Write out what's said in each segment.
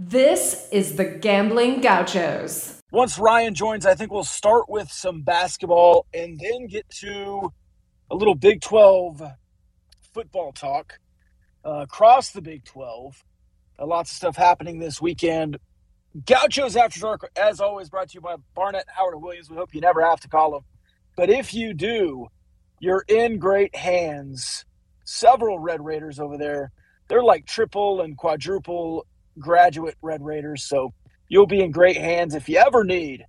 This is the Gambling Gauchos. Once Ryan joins, I think we'll start with some basketball and then get to a little Big 12 football talk uh, across the Big 12. Uh, lots of stuff happening this weekend. Gauchos After Dark, as always, brought to you by Barnett Howard Williams. We hope you never have to call them. But if you do, you're in great hands. Several Red Raiders over there. They're like triple and quadruple graduate Red Raiders. So you'll be in great hands if you ever need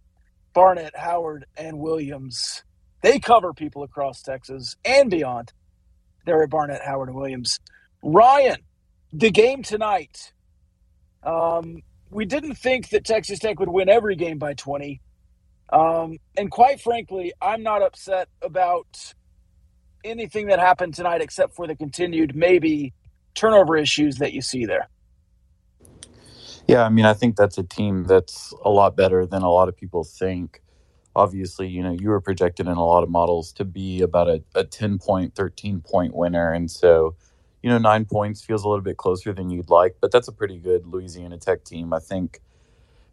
Barnett, Howard, and Williams. They cover people across Texas and beyond. They're at Barnett, Howard, and Williams. Ryan, the game tonight. Um, we didn't think that Texas Tech would win every game by 20. Um, and quite frankly, I'm not upset about anything that happened tonight except for the continued maybe turnover issues that you see there. Yeah, I mean, I think that's a team that's a lot better than a lot of people think. Obviously, you know, you were projected in a lot of models to be about a, a 10 point, 13 point winner. And so, you know, nine points feels a little bit closer than you'd like, but that's a pretty good Louisiana Tech team. I think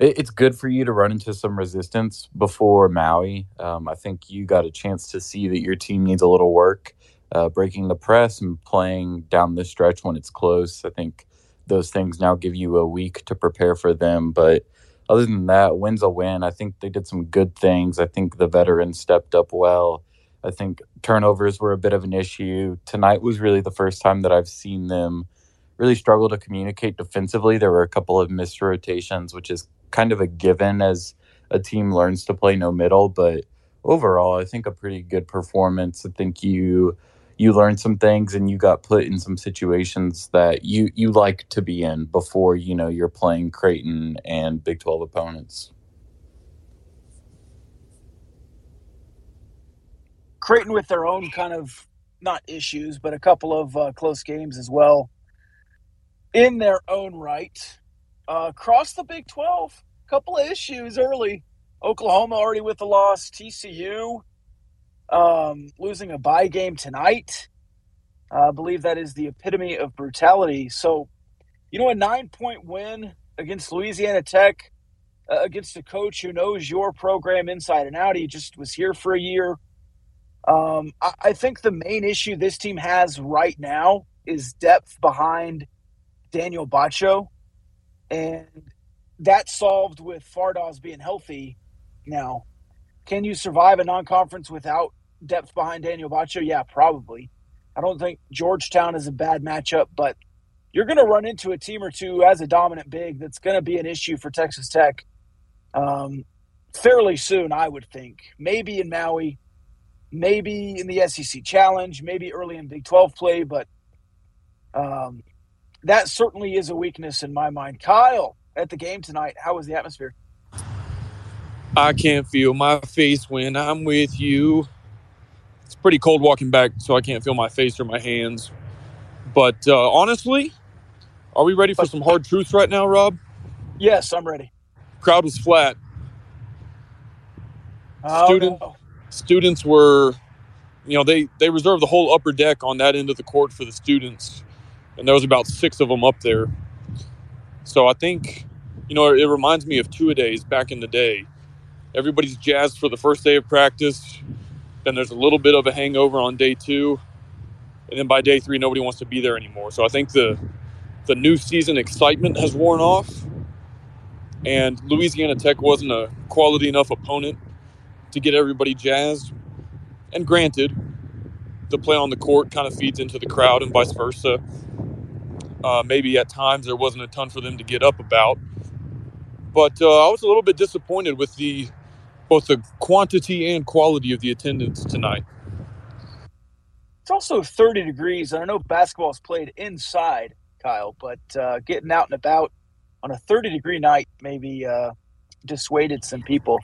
it, it's good for you to run into some resistance before Maui. Um, I think you got a chance to see that your team needs a little work, uh, breaking the press and playing down the stretch when it's close. I think those things now give you a week to prepare for them. But other than that, win's a win. I think they did some good things. I think the veterans stepped up well. I think turnovers were a bit of an issue. Tonight was really the first time that I've seen them really struggle to communicate defensively. There were a couple of missed rotations, which is kind of a given as a team learns to play no middle. But overall, I think a pretty good performance. I think you you learned some things and you got put in some situations that you you like to be in before you know you're playing Creighton and Big 12 opponents. Creighton with their own kind of not issues, but a couple of uh, close games as well in their own right. Uh, across the Big 12, a couple of issues early. Oklahoma already with the loss. TCU um, losing a bye game tonight. Uh, I believe that is the epitome of brutality. So, you know, a nine point win against Louisiana Tech, uh, against a coach who knows your program inside and out. He just was here for a year. Um, I, I think the main issue this team has right now is depth behind Daniel Batcho. And that's solved with Fardaws being healthy now. Can you survive a non-conference without depth behind Daniel Batcho? Yeah, probably. I don't think Georgetown is a bad matchup, but you're going to run into a team or two as a dominant big that's going to be an issue for Texas Tech um, fairly soon, I would think. Maybe in Maui, maybe in the SEC Challenge, maybe early in Big 12 play, but um, that certainly is a weakness in my mind. Kyle, at the game tonight, how was the atmosphere? I can't feel my face when I'm with you. It's pretty cold walking back, so I can't feel my face or my hands. But uh, honestly, are we ready for some hard truths right now, Rob? Yes, I'm ready. Crowd was flat. Oh, Student, no. Students were, you know, they, they reserved the whole upper deck on that end of the court for the students. And there was about six of them up there. So I think, you know, it reminds me of two a days back in the day everybody's jazzed for the first day of practice. Then there's a little bit of a hangover on day two, and then by day three, nobody wants to be there anymore. So I think the the new season excitement has worn off, and Louisiana Tech wasn't a quality enough opponent to get everybody jazzed. And granted, the play on the court kind of feeds into the crowd, and vice versa. Uh, maybe at times there wasn't a ton for them to get up about, but uh, I was a little bit disappointed with the both the quantity and quality of the attendance tonight. It's also 30 degrees, and I know basketball is played inside, Kyle, but uh, getting out and about on a 30 degree night maybe uh, dissuaded some people.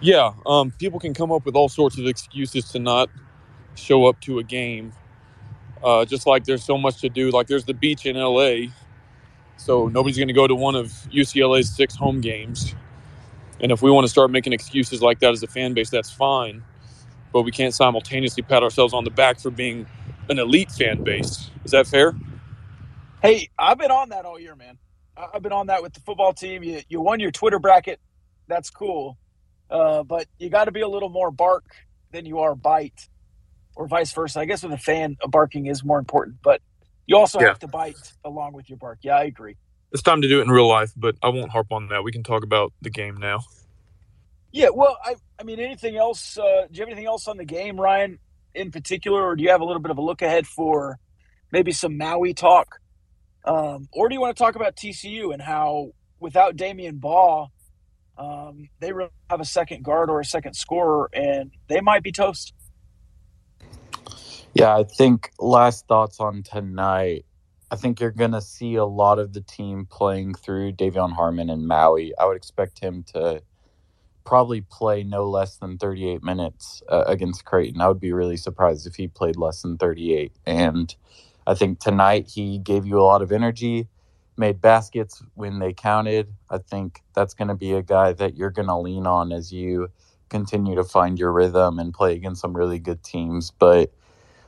Yeah, um, people can come up with all sorts of excuses to not show up to a game. Uh, just like there's so much to do. Like there's the beach in LA, so nobody's going to go to one of UCLA's six home games. And if we want to start making excuses like that as a fan base, that's fine. But we can't simultaneously pat ourselves on the back for being an elite fan base. Is that fair? Hey, I've been on that all year, man. I've been on that with the football team. You you won your Twitter bracket. That's cool. Uh, but you got to be a little more bark than you are bite, or vice versa. I guess with a fan, a barking is more important, but you also Yeah. have to bite along with your bark. Yeah, I agree. It's time to do it in real life, but I won't harp on that. We can talk about the game now. Yeah, well, I I mean, anything else? Uh, do you have anything else on the game, Ryan, in particular, or do you have a little bit of a look ahead for maybe some Maui talk, um, or do you want to talk about TCU and how without Damion Baugh, um, they really have a second guard or a second scorer, and they might be toast. Yeah, I think last thoughts on tonight. I think you're going to see a lot of the team playing through De'Vion Harmon and Maui. I would expect him to probably play no less than 38 minutes uh, against Creighton. I would be really surprised if he played less than 38. And I think tonight he gave you a lot of energy, made baskets when they counted. I think that's going to be a guy that you're going to lean on as you continue to find your rhythm and play against some really good teams. But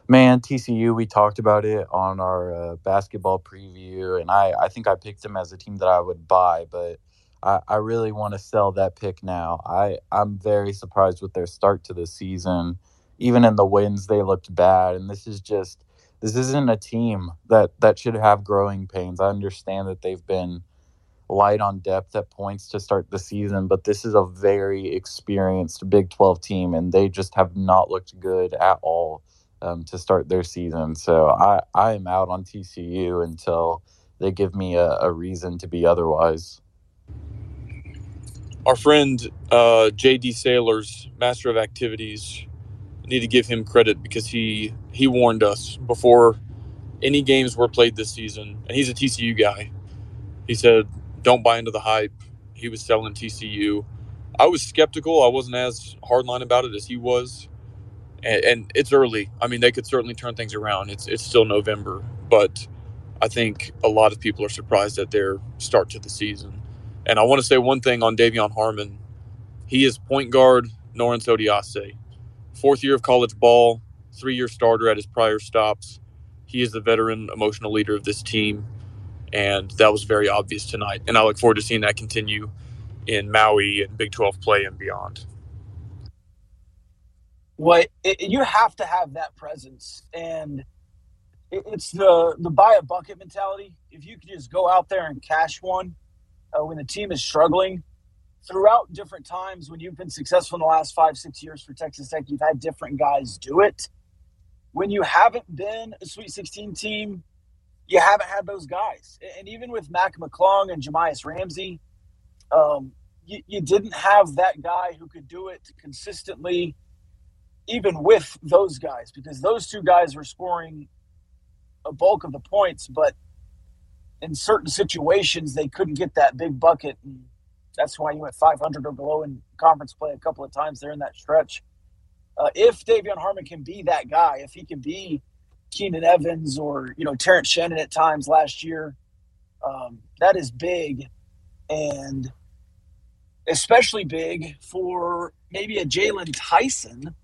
man, TCU, we talked about it on our uh, basketball preview, and I, I think I picked them as a team that I would buy, but I, I really want to sell that pick now. I, I'm very surprised with their start to the season. Even in the wins, they looked bad, and this is just this isn't a team that that should have growing pains. I understand that they've been light on depth at points to start the season, but this is a very experienced Big 12 team, and they just have not looked good at all um, to start their season. So I, I am out on TCU until they give me a, a reason to be otherwise. Our friend uh, J.D. Sailors, Master of Activities, need to give him credit because he he warned us before any games were played this season, and he's a TCU guy. He said, "Don't buy into the hype." He was selling TCU. I was skeptical. I wasn't as hardline about it as he was, and, and it's early. I mean, they could certainly turn things around. It's it's still November, but I think a lot of people are surprised at their start to the season. And I want to say one thing on De'Vion Harmon. He is point guard Norense Odiase. Fourth year of college ball, three year starter at his prior stops. He is the veteran emotional leader of this team. And that was very obvious tonight. And I look forward to seeing that continue in Maui and Big 12 play and beyond. What it, you have to have that presence, and it, it's the the buy a bucket mentality. If you can just go out there and cash one uh, when the team is struggling, throughout different times when you've been successful in the last five six years for Texas Tech, you've had different guys do it. When you haven't been a Sweet 16 team, you haven't had those guys, and even with Mac McClung and Jahmi'us Ramsey. Um, you, you didn't have that guy who could do it consistently even with those guys, because those two guys were scoring a bulk of the points, but in certain situations they couldn't get that big bucket. And that's why you went 500 or below in conference play a couple of times there in that stretch. Uh, if De'Vion Harmon can be that guy, if he can be Keenan Evans or you know Terrence Shannon at times last year, um, that is big, and especially big for maybe a Jaylon Tyson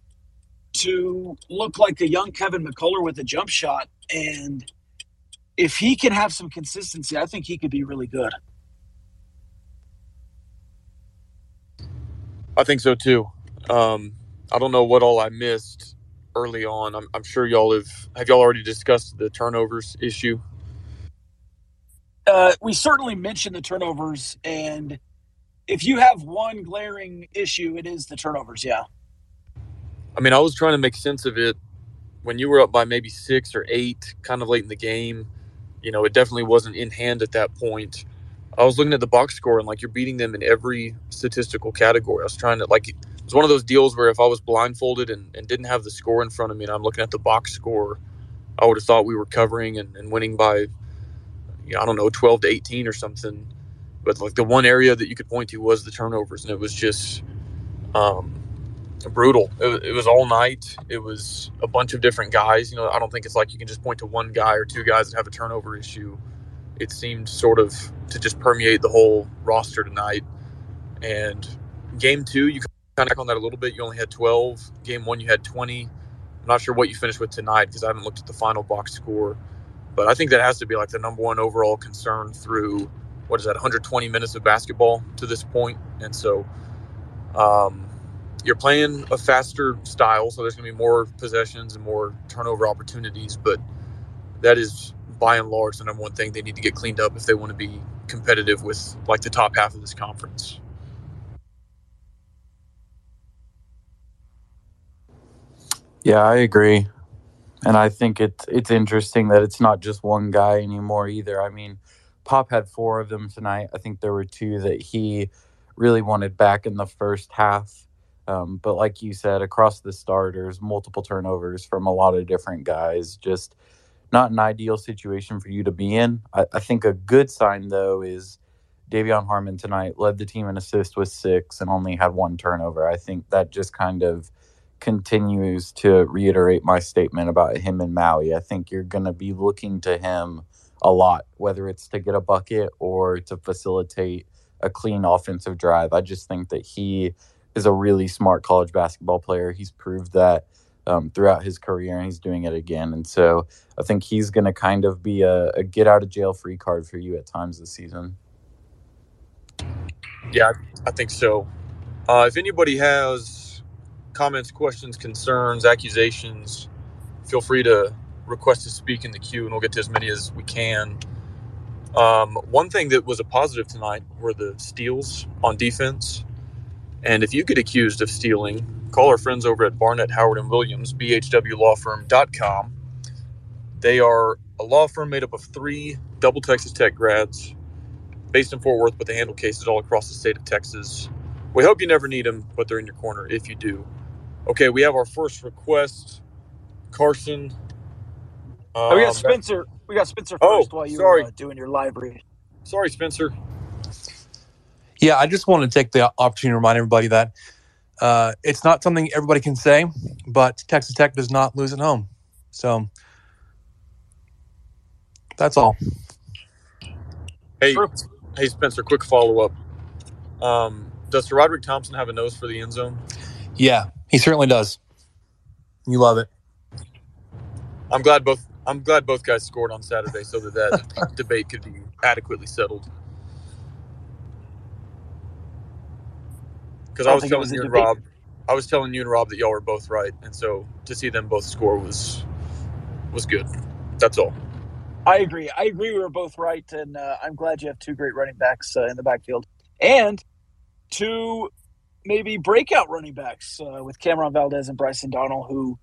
to look like a young Kevin McCullar with a jump shot. And if he can have some consistency, I think he could be really good. I think so too. Um, I don't know what all I missed early on. I'm, I'm sure y'all have have y'all already discussed the turnovers issue. Uh, we certainly mentioned the turnovers, and if you have one glaring issue, it is the turnovers. Yeah. I mean, I was trying to make sense of it when you were up by maybe six or eight, kind of late in the game. You know, it definitely wasn't in hand at that point. I was looking at the box score and like you're beating them in every statistical category. I was trying to like it was one of those deals where if I was blindfolded and, and didn't have the score in front of me and I'm looking at the box score, I would have thought we were covering and, and winning by you know, I don't know, twelve to eighteen or something. But like the one area that you could point to was the turnovers, and it was just um, brutal. It, it was all night. It was a bunch of different guys. You know, I don't think it's like you can just point to one guy or two guys that have a turnover issue. It seemed sort of to just permeate the whole roster tonight. And game two, you kind of on that a little bit. You only had 12. Game one, you had 20. I'm not sure what you finished with tonight because I haven't looked at the final box score. But I think that has to be like the number one overall concern through what is that 120 minutes of basketball to this point, and so um, you're playing a faster style, so there's going to be more possessions and more turnover opportunities, but that is by and large the number one thing they need to get cleaned up if they want to be competitive with like the top half of this conference. Yeah, I agree. And I think it's it's interesting that it's not just one guy anymore either. I mean, Pop had four of them tonight. I think there were two that he really wanted back in the first half. Um, but like you said, across the starters, multiple turnovers from a lot of different guys. Just not an ideal situation for you to be in. I, I think a good sign though is De'Vion Harmon tonight led the team in assists with six and only had one turnover. I think that just kind of continues to reiterate my statement about him and Maui. I think you're going to be looking to him a lot, whether it's to get a bucket or to facilitate a clean offensive drive. I just think that he is a really smart college basketball player. He's proved that um, throughout his career, and he's doing it again. And so I think he's going to kind of be a, a get out of jail free card for you at times this season. Yeah, I think so. Uh, if anybody has comments, questions, concerns, accusations, feel free to request to speak in the queue, and we'll get to as many as we can. Um, one thing that was a positive tonight were the steals on defense. And if you get accused of stealing, call our friends over at Barnett, Howard, and Williams, bhwlawfirm.com. They are a law firm made up of three double Texas Tech grads based in Fort Worth, but they handle cases all across the state of Texas. We hope you never need them, but they're in your corner if you do. Okay, we have our first request. Carson. Um, oh, we got Spencer. We got Spencer oh, first oh, while you sorry. were uh, doing your library. Sorry, Spencer. Yeah, I just want to take the opportunity to remind everybody that uh, it's not something everybody can say, but Texas Tech does not lose at home. So that's all. Hey, hey, Spencer. Quick follow up. Um, does Roderick Thompson have a nose for the end zone? Yeah, he certainly does. You love it. I'm glad both. I'm glad both guys scored on Saturday, so that that debate could be adequately settled. Because I, I was telling you and Rob, I was telling you and Rob that y'all were both right, and so to see them both score was was good. That's all. I agree. I agree. We were both right, and uh, I'm glad you have two great running backs uh, in the backfield and two maybe breakout running backs uh, with Cam'Ron Valdez and Bryson Donald, who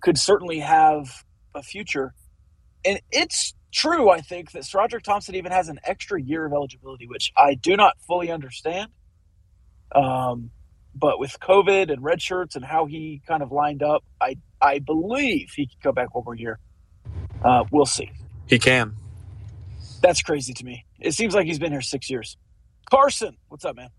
could certainly have a future. And it's true, I think, that SaRodorick Thompson even has an extra year of eligibility, which I do not fully understand. Um, but with COVID and red shirts and how he kind of lined up, I I believe he could go back one more year. Uh, we'll see. He can. That's crazy to me. It seems like he's been here six years. Carson, what's up, man?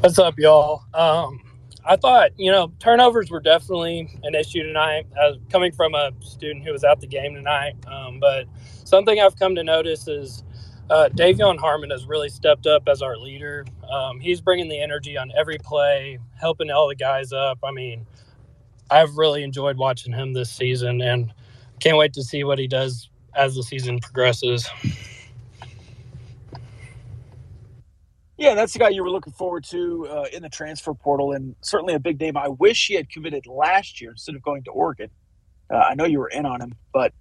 What's up, y'all? Um, I thought, you know, turnovers were definitely an issue tonight. As coming from a student who was at the game tonight, um, but something I've come to notice is uh, De'Vion Harmon has really stepped up as our leader. Um, he's bringing the energy on every play, helping all the guys up. I mean, I've really enjoyed watching him this season, and can't wait to see what he does as the season progresses. Yeah, that's the guy you were looking forward to uh, in the transfer portal, and certainly a big name. I wish he had committed last year instead of going to Oregon. Uh, I know you were in on him, but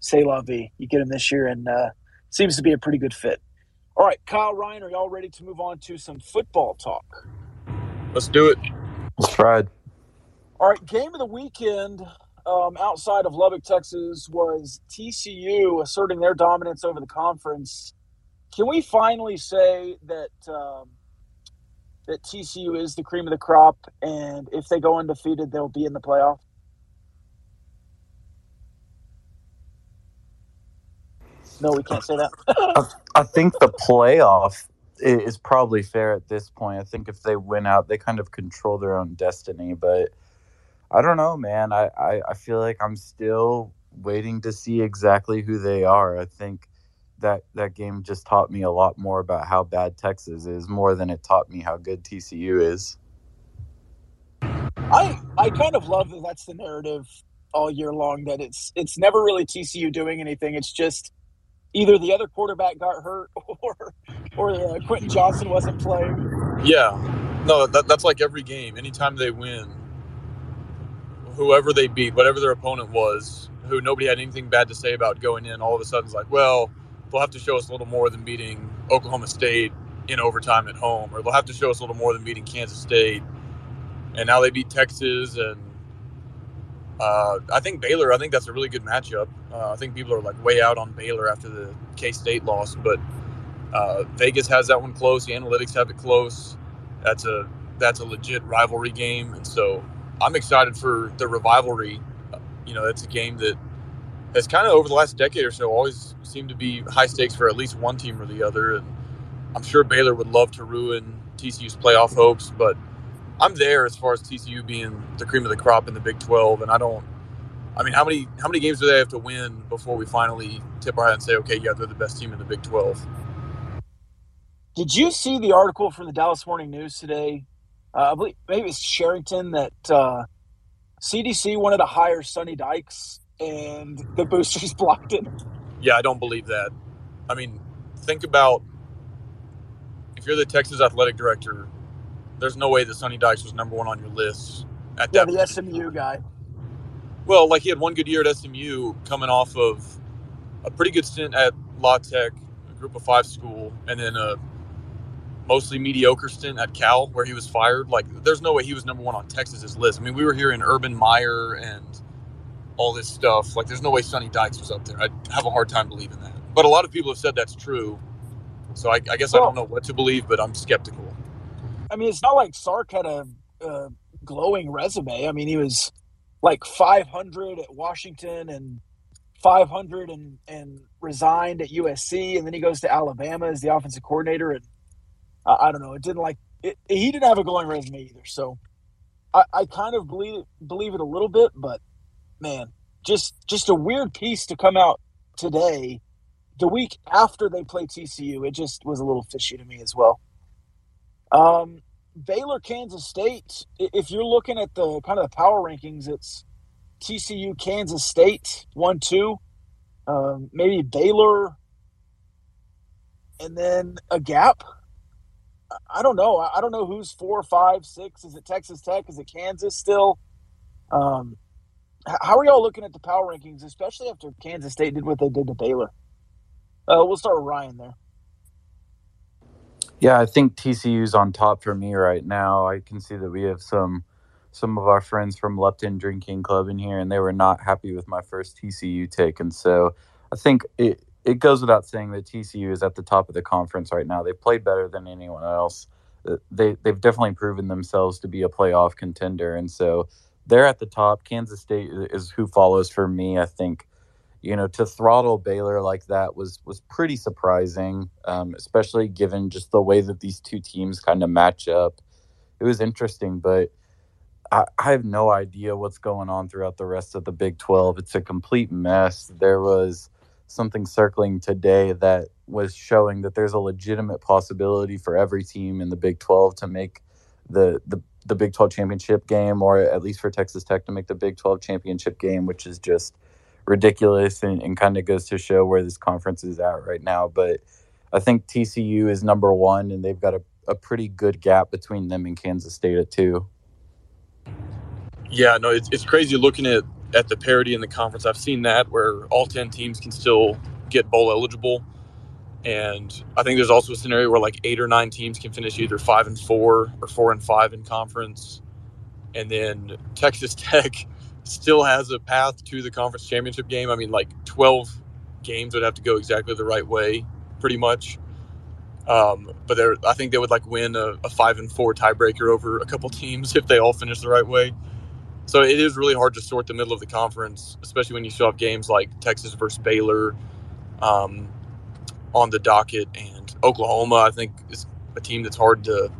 say vie. You get him this year, and uh, seems to be a pretty good fit. All right, Kyle Ryan, are y'all ready to move on to some football talk? Let's do it. Let's try it. All right, game of the weekend um, outside of Lubbock, Texas, was TCU asserting their dominance over the conference can we finally say that um, that TCU is the cream of the crop, and if they go undefeated, they'll be in the playoff? No, we can't say that. I, I think the playoff is probably fair at this point. I think if they win out, they kind of control their own destiny. But I don't know, man. I, I, I feel like I'm still waiting to see exactly who they are. I think that that game just taught me a lot more about how bad Texas is, more than it taught me how good TCU is. I I kind of love that that's the narrative all year long that it's it's never really TCU doing anything. It's just either the other quarterback got hurt or or uh, Quentin Johnston wasn't playing. Yeah, no, that, that's like every game. Anytime they win, whoever they beat, whatever their opponent was, who nobody had anything bad to say about going in, all of a sudden it's like, well, they'll have to show us a little more than beating Oklahoma State in overtime at home, or they'll have to show us a little more than beating Kansas State. And now they beat Texas, and uh, I think Baylor. I think that's a really good matchup. Uh, I think people are like way out on Baylor after the K State loss, but uh, Vegas has that one close. The analytics have it close. That's a that's a legit rivalry game, and so I'm excited for the rivalry. You know, it's a game that has kind of over the last decade or so always seemed to be high stakes for at least one team or the other, and I'm sure Baylor would love to ruin TCU's playoff hopes, but I'm there as far as TCU being the cream of the crop in the Big 12, and I don't. I mean, how many how many games do they have to win before we finally tip our hat and say, okay, yeah, they're the best team in the Big 12? Did you see the article from the Dallas Morning News today? Uh, I believe maybe it's Sherrington that uh, CDC wanted to hire Sonny Dykes, and the boosters blocked it. Yeah, I don't believe that. I mean, think about if you're the Texas athletic director, there's no way that Sonny Dykes was number one on your list at Yeah, that. the point. SMU guy. Well, like he had one good year at SMU, coming off of a pretty good stint at La Tech, a Group of Five school, and then a mostly mediocre stint at Cal, where he was fired. Like, there's no way he was number one on Texas's list. I mean, we were hearing Urban Meyer and all this stuff. Like, there's no way Sonny Dykes was up there. I have a hard time believing that. But a lot of people have said that's true. So I, I guess I don't know what to believe, but I'm skeptical. I mean, it's not like Sark had a, a glowing resume. I mean, he was like 500 at Washington and 500 and, and resigned at USC, and then he goes to Alabama as the offensive coordinator. And I, don't know, it didn't like it, he didn't have a glowing resume either. So I, I kind of believe believe it a little bit, but man, just just a weird piece to come out today, the week after they play TCU. It just was a little fishy to me as well. Um, Baylor, Kansas State. If you're looking at the kind of the power rankings, it's TCU, Kansas State, one, two, um, maybe Baylor, and then a gap. I- don't know. I I don't know who's four, five, six. Is it Texas Tech? Is it Kansas still? Um, how are y'all looking at the power rankings, especially after Kansas State did what they did to Baylor? Uh, we'll start with Ryan there. Yeah, I think TCU's on top for me right now. I can see that we have some some of our friends from Lupton Drinking Club in here, and they were not happy with my first TCU take, and so I think it it goes without saying that TCU is at the top of the conference right now. They played better than anyone else. Uh, They they've definitely proven themselves to be a playoff contender, and so they're at the top. Kansas State is who follows for me. I think you know to throttle Baylor like that was was pretty surprising, um, especially given just the way that these two teams kind of match up. It was interesting, but I, I have no idea what's going on throughout the rest of the Big Twelve. It's a complete mess. There was something circling today that was showing that there's a legitimate possibility for every team in the Big Twelve to make the the the Big 12 championship game, or at least for Texas Tech to make the Big 12 championship game, which is just ridiculous and, and kind of goes to show where this conference is at right now. But I think TCU is number one, and they've got a, a pretty good gap between them and Kansas State uh, at two. Yeah, no, it's, it's crazy looking at, at the parity in the conference. I've seen that where all 10 teams can still get bowl eligible. And I think there's also a scenario where like eight or nine teams can finish either five and four or four and five in conference. And then Texas Tech still has a path to the conference championship game. I mean, like 12 games would have to go exactly the right way, pretty much. Um, but I think they would like win a, a five and four tiebreaker over a couple teams if they all finish the right way. So it is really hard to sort the middle of the conference, especially when you still have games like Texas versus Baylor um, on the docket, and Oklahoma. I think is a team that's hard to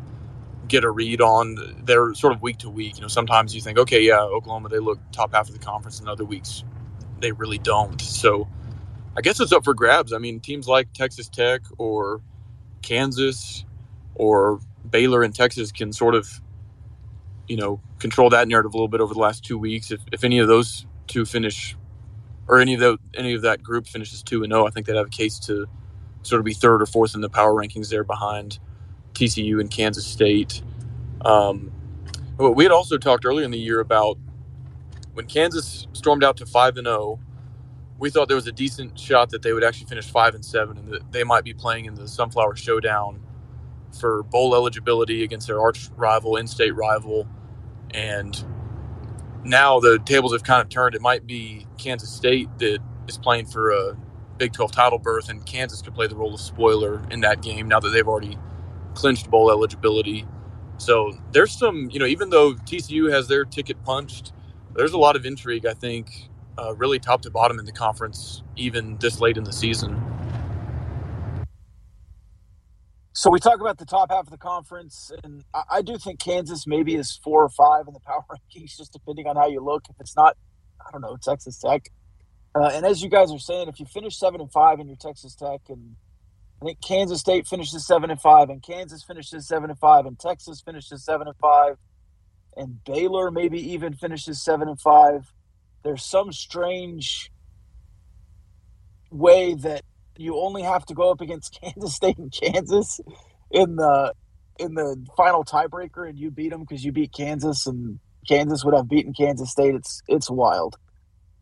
get a read on. They're sort of week to week. You know, sometimes you think, okay, yeah, Oklahoma, they look top half of the conference, and other weeks they really don't. So I guess it's up for grabs. I mean, teams like Texas Tech or Kansas or Baylor and Texas can sort of you know, control that narrative a little bit over the last two weeks. If, if any of those two finish or any of the any of that group finishes two and zero, I think they'd have a case to sort of be third or fourth in the power rankings there behind TCU and Kansas State. Um, we had also talked earlier in the year about when Kansas stormed out to five and zero. We thought there was a decent shot that they would actually finish five and seven, and that they might be playing in the Sunflower Showdown for bowl eligibility against their arch rival, in-state rival, and now the tables have kind of turned. It might be Kansas State that is playing for a Big 12 title berth, and Kansas could play the role of spoiler in that game now that they've already clinched bowl eligibility. So there's some, you know, even though TCU has their ticket punched, there's a lot of intrigue, I think, uh, really top to bottom in the conference, even this late in the season. So we talk about the top half of the conference, and I, I do think Kansas maybe is four or five in the power rankings, just depending on how you look. If it's not, I don't know, Texas Tech. Uh, and as you guys are saying, if you finish seven and five in your Texas Tech, and I think Kansas State finishes seven and five, and Kansas finishes seven and five, and Texas finishes seven and five, and Baylor maybe even finishes seven and five. There's some strange way that you only have to go up against Kansas State and Kansas in the in the final tiebreaker, and you beat them because you beat Kansas, and Kansas would have beaten Kansas State. It's it's wild.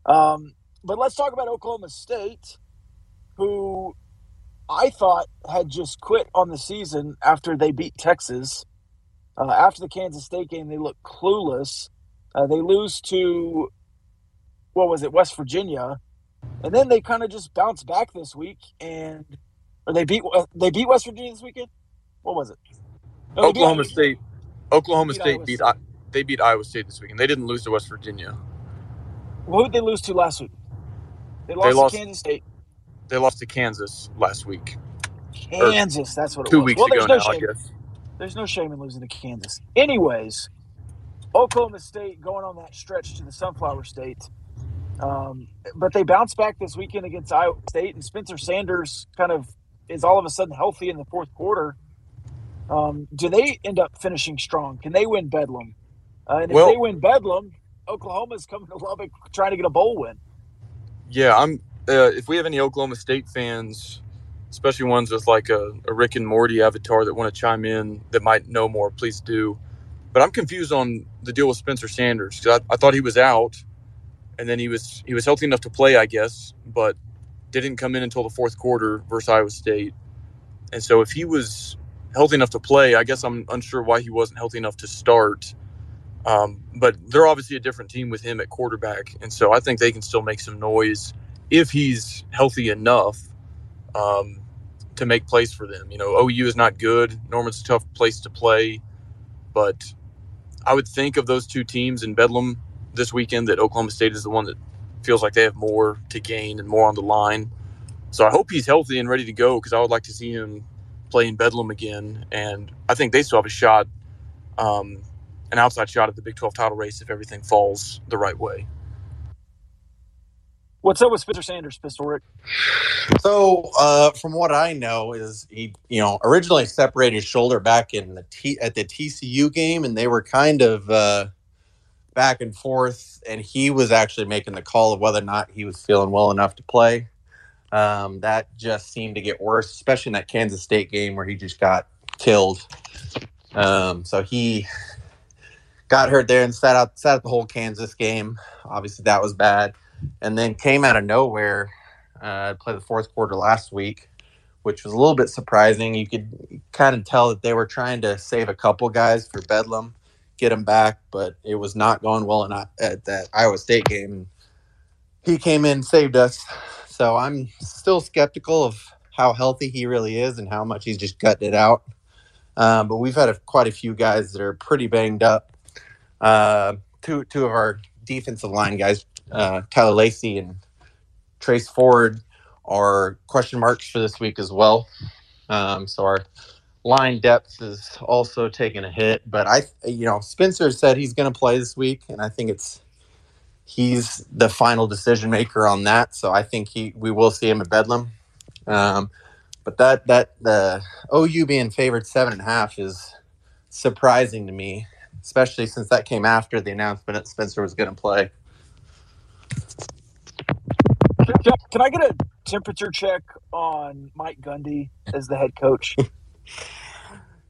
Um, but let's talk about Oklahoma State, who I thought had just quit on the season after they beat Texas. Uh, after the Kansas State game, they look clueless. Uh, they lose to what was it, West Virginia, and then they kind of just bounce back this week, and or they beat they beat West Virginia this weekend. What was it? No, Oklahoma beat, State. Oklahoma beat State Iowa beat State. they beat Iowa State this weekend. they didn't lose to West Virginia. Well, who did they lose to last week? They lost, they lost to Kansas State. They lost to Kansas last week. Kansas, that's what it two was. weeks well, ago no now, shame. I guess. There's no shame in losing to Kansas. Anyways, Oklahoma State going on that stretch to the Sunflower State. Um, but they bounced back this weekend against Iowa State, and Spencer Sanders kind of is all of a sudden healthy in the fourth quarter. Um, do they end up finishing strong? Can they win Bedlam? Uh, and if well, they win Bedlam, Oklahoma's coming to Lubbock trying to get a bowl win. Yeah, I'm. Uh, if we have any Oklahoma State fans, especially ones with like a, a Rick and Morty avatar that want to chime in that might know more, please do. But I'm confused on the deal with Spencer Sanders because I, I thought he was out and then he was he was healthy enough to play, I guess, but didn't come in until the fourth quarter versus Iowa State. And so if he was healthy enough to play, I guess I'm unsure why he wasn't healthy enough to start. Um, but they're obviously a different team with him at quarterback, and so I think they can still make some noise if he's healthy enough um, to make plays for them. You know, OU is not good. Norman's a tough place to play, but I would think of those two teams in Bedlam this weekend that Oklahoma State is the one that feels like they have more to gain and more on the line. So I hope he's healthy and ready to go because I would like to see him play in Bedlam again. And I think they still have a shot, um, an outside shot at the Big 12 title race if everything falls the right way. What's up with Spencer Sanders, Pistol Rick? So, uh, from what I know, is he, you know, originally separated his shoulder back in the T at the TCU game, and they were kind of uh, back and forth, and he was actually making the call of whether or not he was feeling well enough to play. Um, that just seemed to get worse, especially in that Kansas State game where he just got killed. Um, so he got hurt there and sat out sat out the whole Kansas game. Obviously, that was bad, and then came out of nowhere. Uh, played the fourth quarter last week, which was a little bit surprising. You could kind of tell that they were trying to save a couple guys for Bedlam get them back, but it was not going well in, at that Iowa State game. He came in, saved us. So I'm still skeptical of how healthy he really is and how much he's just gutted it out. Um, but we've had a, quite a few guys that are pretty banged up. Uh, two two of our defensive line guys, uh, Tyler Lacy and Trace Ford, are question marks for this week as well. Um, so our line depth is also taking a hit. But I, you know, Spencer said he's going to play this week, and I think it's he's the final decision maker on that. So I think he we will see him at Bedlam. Um, but that that the OU being favored seven and a half is surprising to me, especially since that came after the announcement that Spencer was going to play. Can, can I get a temperature check on Mike Gundy as the head coach?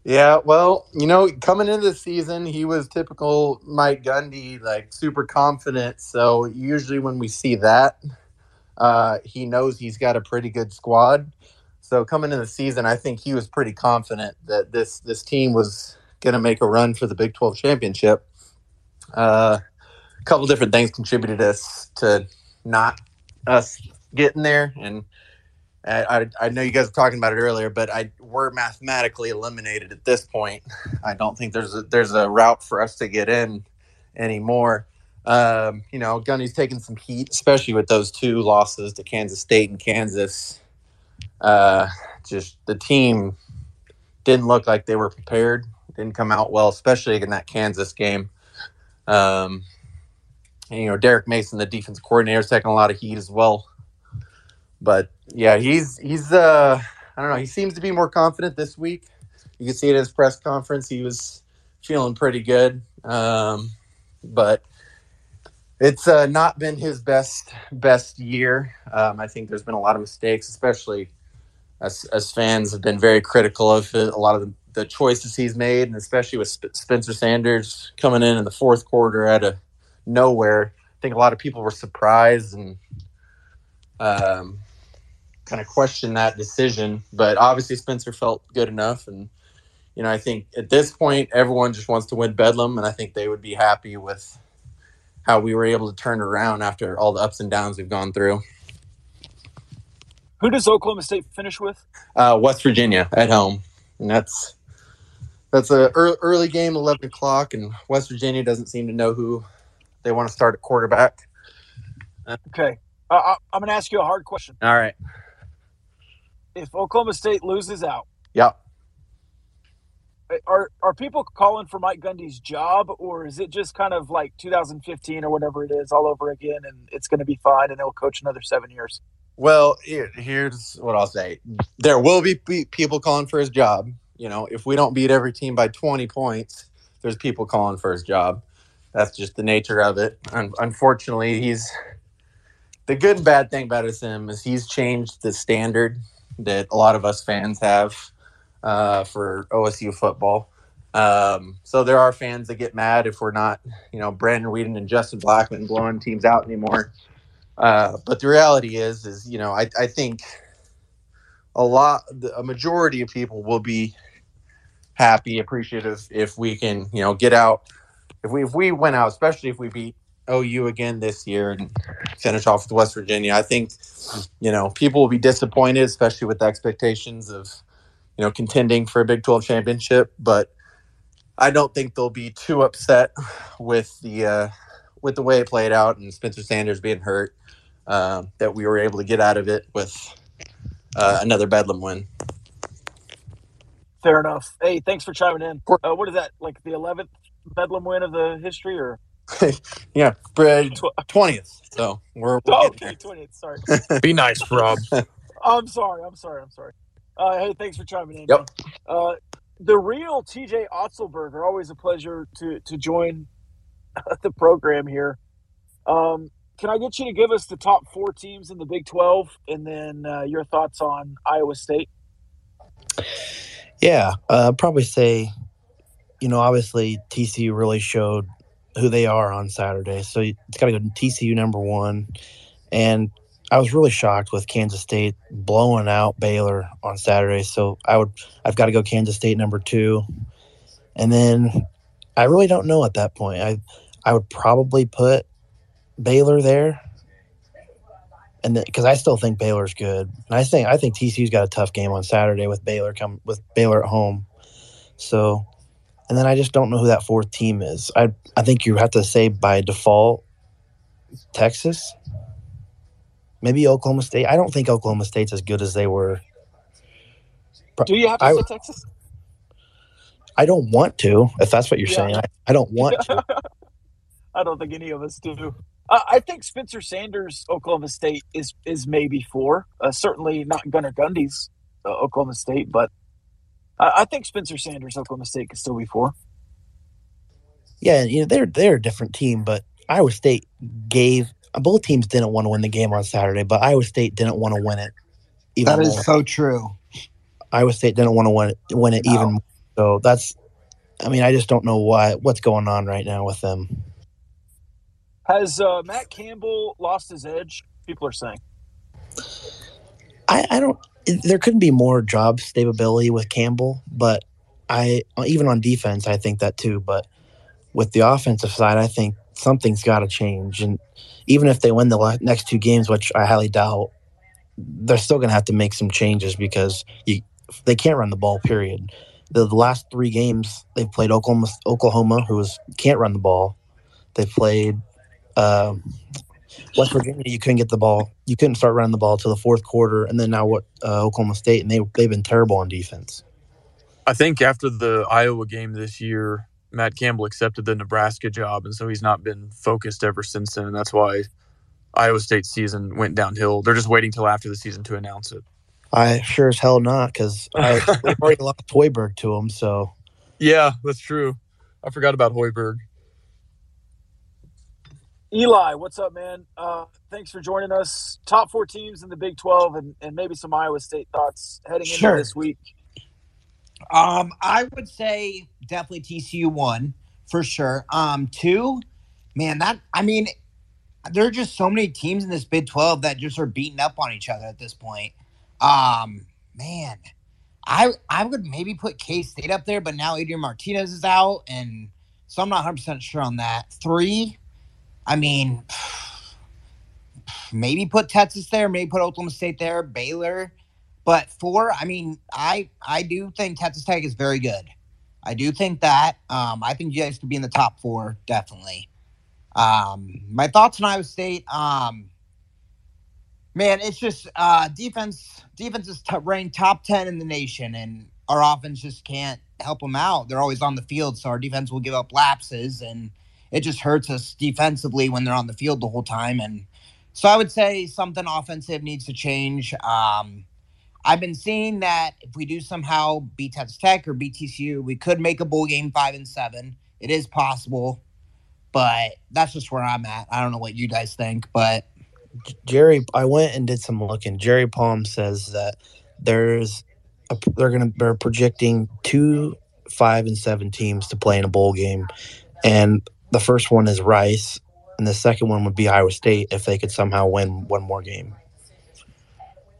Yeah, well, you know, coming into the season, he was typical Mike Gundy, like super confident. So usually when we see that, uh, he knows he's got a pretty good squad. So coming into the season, I think he was pretty confident that this this team was going to make a run for the Big Twelve championship. Uh, a couple different things contributed us to not us getting there, and I, I know you guys were talking about it earlier, but I we're mathematically eliminated at this point. I don't think there's a there's a route for us to get in anymore. Um, you know, Gundy's taking some heat, especially with those two losses to Kansas State and Kansas. Uh, just the team didn't look like they were prepared. Didn't come out well, especially in that Kansas game. Um, and, you know, Derek Mason, the defense coordinator, is taking a lot of heat as well. But yeah, he's he's uh I don't know, he seems to be more confident this week. You can see it in his press conference. He was feeling pretty good. Um, but it's uh, not been his best best year. Um, I think there's been a lot of mistakes, especially as, as fans have been very critical of it, a lot of the, the, choices he's made, and especially with Sp- Spencer Sanders coming in in the fourth quarter at of nowhere. I think a lot of people were surprised and um, kind of questioned that decision. But obviously, Spencer felt good enough, and you know, I think at this point, everyone just wants to win Bedlam, and I think they would be happy with how we were able to turn around after all the ups and downs we've gone through. Who does Oklahoma State finish with? Uh, West Virginia at home, and that's that's a early game, eleven o'clock, and West Virginia doesn't seem to know who they want to start at quarterback. Okay, uh, I'm going to ask you a hard question. All right. If Oklahoma State loses out, yep are are people calling for Mike Gundy's job, or is it just kind of like 2015 or whatever it is all over again, and it's going to be fine, and he'll coach another seven years? Well, here, here's what I'll say: there will be people calling for his job. You know, if we don't beat every team by 20 points, there's people calling for his job. That's just the nature of it. unfortunately, he's the good and bad thing about him is he's changed the standard that a lot of us fans have uh, for OSU football. Um, so there are fans that get mad if we're not, you know, Brandon Weeden and Justin Blackmon blowing teams out anymore. Uh, but the reality is, is you know, I, I think a lot, a majority of people will be happy, appreciative if we can, you know, get out. If we if we went out, especially if we beat OU again this year and finish off with West Virginia, I think, you know, people will be disappointed, especially with the expectations of you know, contending for a Big 12 championship, but I don't think they'll be too upset with the uh, with the way it played out and Spencer Sanders being hurt. Uh, that we were able to get out of it with uh, another Bedlam win. Fair enough. Hey, thanks for chiming in. Uh, what is that? Like the eleventh Bedlam win of the history, or? yeah, twentieth. So we're, we're okay. Twentieth. Sorry. Be nice, Rob. I'm sorry. I'm sorry. I'm sorry. Uh, hey, thanks for chiming in. Yep. Uh, the real TJ Otzelberger, always a pleasure to to join the program here. Um, can I get you to give us the top four teams in the Big Twelve, and then uh, your thoughts on Iowa State? Yeah, uh, probably say, you know, obviously TCU really showed who they are on Saturday, so it's got to go to TCU number one, and I was really shocked with Kansas State blowing out Baylor on Saturday. So I would I've got to go Kansas State number two, and then I really don't know at that point. I I would probably put Baylor there, and because I still think Baylor's good, and I think I think TCU's got a tough game on Saturday with Baylor come with Baylor at home. So, and then I just don't know who that fourth team is. I I think you have to say by default Texas maybe Oklahoma State. I don't think Oklahoma State's as good as they were. Do you have to I, say Texas? I don't want to. If that's what you're yeah. saying, I, I don't want to. I don't think any of us do. Uh, I think Spencer Sanders, Oklahoma State is is maybe four. Uh, certainly not Gunnar Gundy's uh, Oklahoma State, but I, I think Spencer Sanders, Oklahoma State, could still be four. Yeah, you know they're they're a different team, but Iowa State gave both teams didn't want to win the game on Saturday, but Iowa State didn't want to win it. Even That is more. so true. Iowa State didn't want to win it, win it No. even. More. So that's, I mean, I just don't know why what's going on right now with them. Has uh, Matt Campbell lost his edge? People are saying. I, I don't. There couldn't be more job stability with Campbell, but I even on defense, I think that too. But with the offensive side, I think something's got to change. And even if they win the next two games, which I highly doubt, they're still going to have to make some changes because you they can't run the ball. Period. The, the last three games they've played Oklahoma, Oklahoma, who is can't run the ball. They played uh, West Virginia. You couldn't get the ball. You couldn't start running the ball till the fourth quarter, and then now what? Uh, Oklahoma State, and they they've been terrible on defense. I think after the Iowa game this year, Matt Campbell accepted the Nebraska job, and so he's not been focused ever since then. And that's why Iowa State season went downhill. They're just waiting till after the season to announce it. I sure as hell not because I already lost Hoiberg to him. So Yeah, that's true. I forgot about Hoiberg. Eli, what's up, man? Uh, thanks for joining us. Top four teams in the Big 12 and, and maybe some Iowa State thoughts heading Sure. into this week. Um, I would say definitely TCU one for sure. Um, two, man, that I mean, there are just so many teams in this Big Twelve that just are beating up on each other at this point. Um, man, I I would maybe put K State up there, but now Adrian Martinez is out, and so I'm not 100 percent sure on that. Three, I mean, maybe put Texas there, maybe put Oklahoma State there, Baylor. But four, I mean, I I do think Texas Tech is very good. I do think that. Um, I think you guys could be in the top four, definitely. Um, my thoughts on Iowa State. Um, man, it's just uh, defense. Defense is t- ranked top ten in the nation, and our offense just can't help them out. They're always on the field, so our defense will give up lapses, and it just hurts us defensively when they're on the field the whole time. And so I would say something offensive needs to change. Um, I've been seeing that if we do somehow beat Texas Tech or beat TCU, we could make a bowl game five and seven. It is possible, but that's just where I'm at. I don't know what you guys think, but Jerry, I went and did some looking. Jerry Palm says that there's a, they're gonna they're projecting two five and seven teams to play in a bowl game, and the first one is Rice, and the second one would be Iowa State if they could somehow win one more game.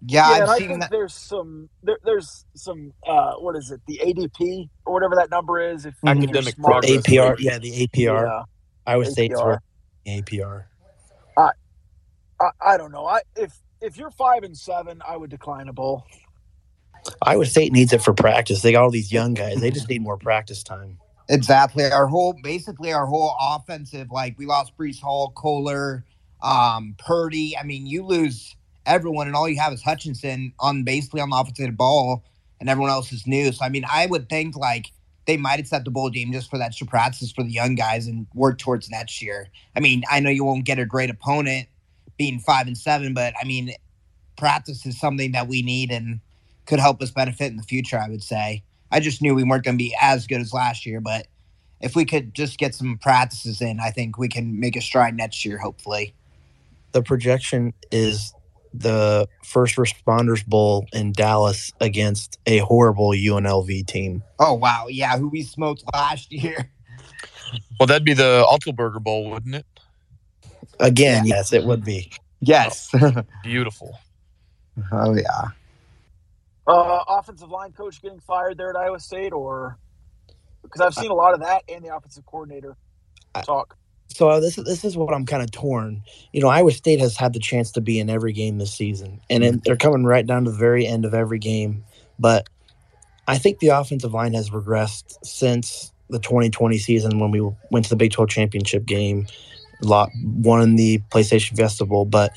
yeah, yeah, I've I think that. there's some there, there's some uh, what is it the ADP or whatever that number is if if you're Academic smart. progress. APR, yeah, the APR. Yeah, Iowa State's APR. APR. I, I don't know. I if if you're five and seven, I would decline a bowl. Iowa State needs it for practice. They got all these young guys. They just need more practice time. Exactly. Our whole, basically, our whole offensive, like we lost Breece Hall, Kolar, um, Purdy. I mean, you lose everyone, and all you have is Hutchinson on basically on the offensive ball, and everyone else is new. So, I mean, I would think like they might accept the bowl game just for that practice for the young guys and work towards next year. I mean, I know you won't get a great opponent being five and seven, but I mean, practice is something that we need and could help us benefit in the future. I would say. I just knew we weren't going to be as good as last year, but if we could just get some practices in, I think we can make a stride next year, hopefully. The projection is the first responders bowl in Dallas against a horrible UNLV team. Oh wow, yeah, who we smoked last year. Well, that'd be the Altelberger Bowl, wouldn't it? Again, yes, it would be. Yes. Beautiful. oh yeah. Uh, offensive line coach getting fired there at Iowa State, or because I've seen a lot of that and the offensive coordinator talk. So uh, this is this is what I'm kind of torn. You know, Iowa State has had the chance to be in every game this season, and it, they're coming right down to the very end of every game. But I think the offensive line has regressed since the 2020 season when we went to the Big 12 championship game, lot won the PlayStation Fiesta Bowl. But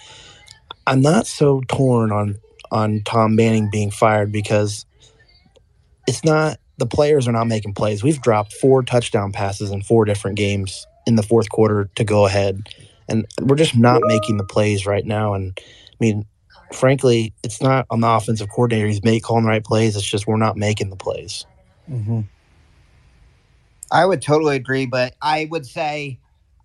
I'm not so torn on on Tom Manning being fired because it's not the players are not making plays. We've dropped four touchdown passes in four different games in the fourth quarter to go ahead. And we're just not making the plays right now. And I mean, frankly, it's not on the offensive coordinator. He's make calling the right plays. It's just we're not making the plays. Mm-hmm. I would totally agree, but I would say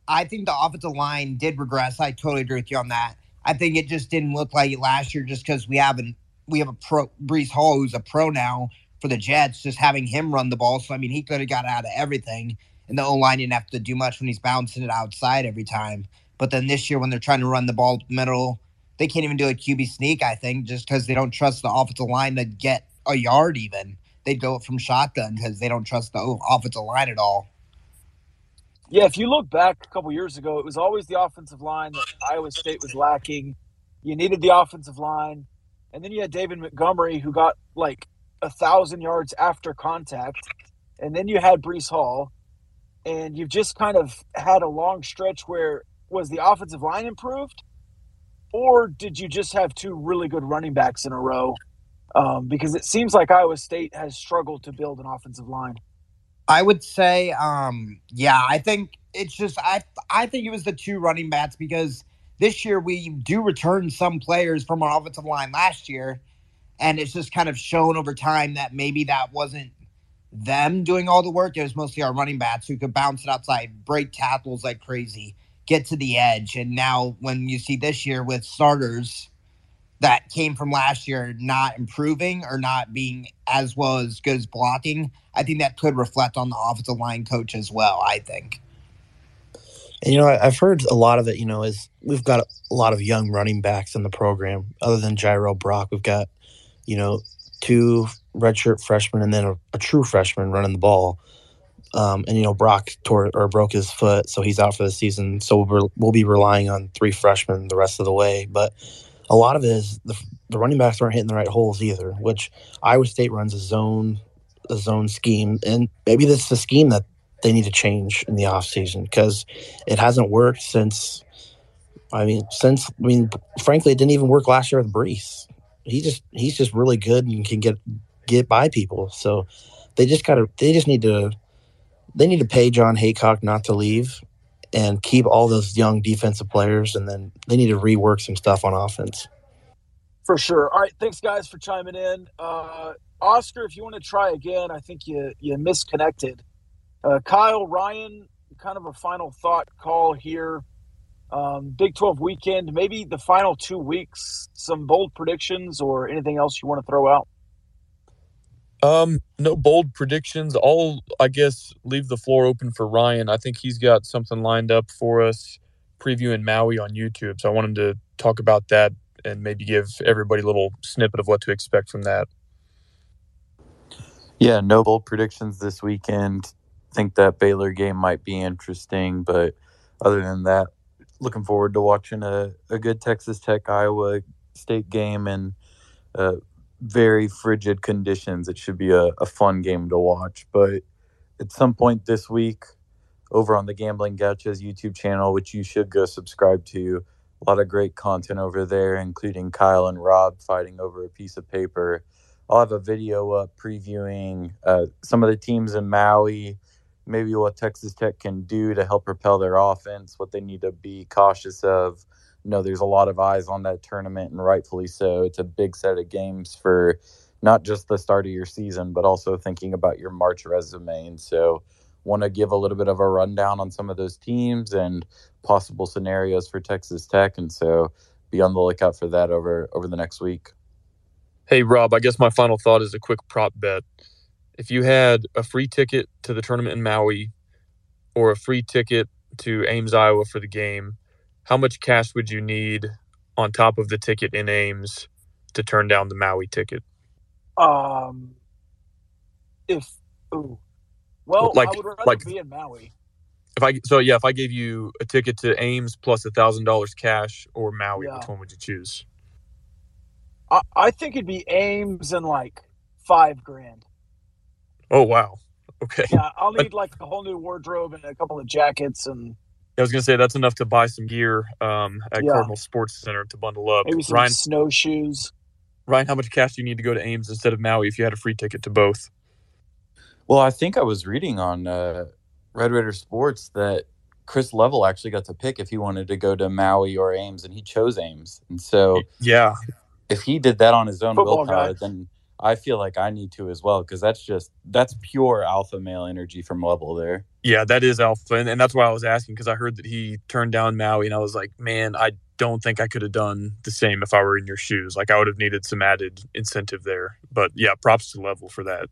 I think the offensive line did regress. I totally agree with you on that. I think it just didn't look like it last year just because we haven't we have a pro Breece Hall who's a pro now for the Jets, just having him run the ball. So I mean he could have got out of everything. And the O line didn't have to do much when he's bouncing it outside every time. But then this year when they're trying to run the ball middle, they can't even do a QB sneak, I think, just because they don't trust the offensive line to get a yard even. They'd go from shotgun because they don't trust the offensive line at all. Yeah, if you look back a couple years ago, it was always the offensive line that Iowa State was lacking. You needed the offensive line, and then you had David Montgomery who got like a thousand yards after contact, and then you had Breece Hall, and you've just kind of had a long stretch where was the offensive line improved, or did you just have two really good running backs in a row? Um, because it seems like Iowa State has struggled to build an offensive line. I would say, um, yeah, I think it's just I I think it was the two running backs because this year we do return some players from our offensive line last year, and it's just kind of shown over time that maybe that wasn't them doing all the work. It was mostly our running backs who could bounce it outside, break tackles like crazy, get to the edge. And now when you see this year with starters that came from last year not improving or not being as well as good as blocking, I think that could reflect on the offensive line coach as well, I think. And you know, I've heard a lot of it. You know, is we've got a lot of young running backs in the program. Other than Jirehl Brock, we've got you know two redshirt freshmen and then a, a true freshman running the ball. Um, and you know, Brock tore or broke his foot, so he's out for the season. So we'll be relying on three freshmen the rest of the way. But a lot of it is the, the running backs aren't hitting the right holes either. Which Iowa State runs a zone a zone scheme, and maybe this is a scheme that they need to change in the offseason because it hasn't worked since. I mean, since I mean, frankly, it didn't even work last year with Breece. He just he's just really good and can get get by people. So they just gotta they just need to they need to pay Jon Heacock not to leave and keep all those young defensive players, and then they need to rework some stuff on offense. For sure. All right, thanks guys for chiming in. Uh, Oscar, if you want to try again, I think you you misconnected. Uh, Kyle Ryan, kind of a final thought call here. Um, Big Twelve weekend, maybe the final two weeks. Some bold predictions or anything else you want to throw out? Um, no bold predictions. I'll, I guess, leave the floor open for Ryan. I think he's got something lined up for us previewing Maui on YouTube. So I wanted to talk about that and maybe give everybody a little snippet of what to expect from that. Yeah, no bold predictions this weekend. Think that Baylor game might be interesting, but other than that, looking forward to watching a, a good Texas Tech Iowa State game and uh, very frigid conditions. It should be a, a fun game to watch. But at some point this week, over on the Gambling Gauchos YouTube channel, which you should go subscribe to, a lot of great content over there, including Kyle and Rob fighting over a piece of paper I'll have a video up previewing uh, some of the teams in Maui, maybe what Texas Tech can do to help propel their offense, what they need to be cautious of. Know, there's a lot of eyes on that tournament, and rightfully so. It's a big set of games for not just the start of your season, but also thinking about your March resume. And so, want to give a little bit of a rundown on some of those teams and possible scenarios for Texas Tech. And so, be on the lookout for that over over the next week. Hey, Rob, I guess my final thought is a quick prop bet. If you had a free ticket to the tournament in Maui or a free ticket to Ames, Iowa for the game, how much cash would you need on top of the ticket in Ames to turn down the Maui ticket? Um, if ooh, well, Like- I would rather like- be in Maui. If I so yeah, if I gave you a ticket to Ames plus a thousand dollars cash or Maui, Yeah. which one would you choose? I, I think it'd be Ames and like five grand. Oh wow, okay. Yeah, I'll need like a whole new wardrobe and a couple of jackets and I was gonna say that's enough to buy some gear um, at Yeah. Cardinal Sports Center to bundle up. maybe some Ryan, snowshoes. Ryan, how much cash do you need to go to Ames instead of Maui if you had a free ticket to both? Well, I think I was reading on uh, Red Raider Sports that Chris Level actually got to pick if he wanted to go to Maui or Ames, and he chose Ames. And so Yeah, if he did that on his own Football willpower, guy. then I feel like I need to as well because that's just that's pure alpha male energy from level there. Yeah, that is alpha, and, and that's why I was asking because I heard that he turned down Maui, and I was like, man, I don't think I could have done the same if I were in your shoes. Like I would have needed some added incentive there. But yeah, props to level for that.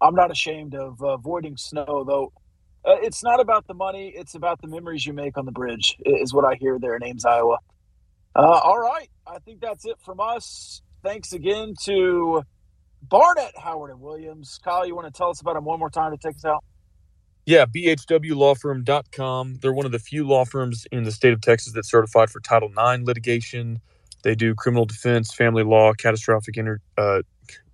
I'm not ashamed of uh, avoiding snow though. Uh, it's not about the money; it's about the memories you make on the bridge. Is what I hear there in Ames, Iowa. Uh, all right, I think that's it from us. Thanks again to Barnett, Howard, and Williams. Kyle, you want to tell us about them one more time to take us out? Yeah, bhwlawfirm.com. They're one of the few law firms in the state of Texas that's certified for Title IX litigation. They do criminal defense, family law, catastrophic uh,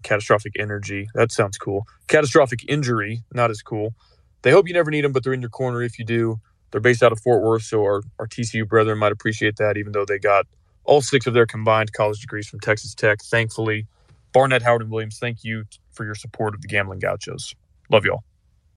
catastrophic energy. That sounds cool. Catastrophic injury, not as cool. They hope you never need them, but they're in your corner if you do. They're based out of Fort Worth, so our, our TCU brethren might appreciate that, even though they got all six of their combined college degrees from Texas Tech. Thankfully, Barnett, Howard, and Williams, thank you for your support of the Gambling Gauchos. Love y'all.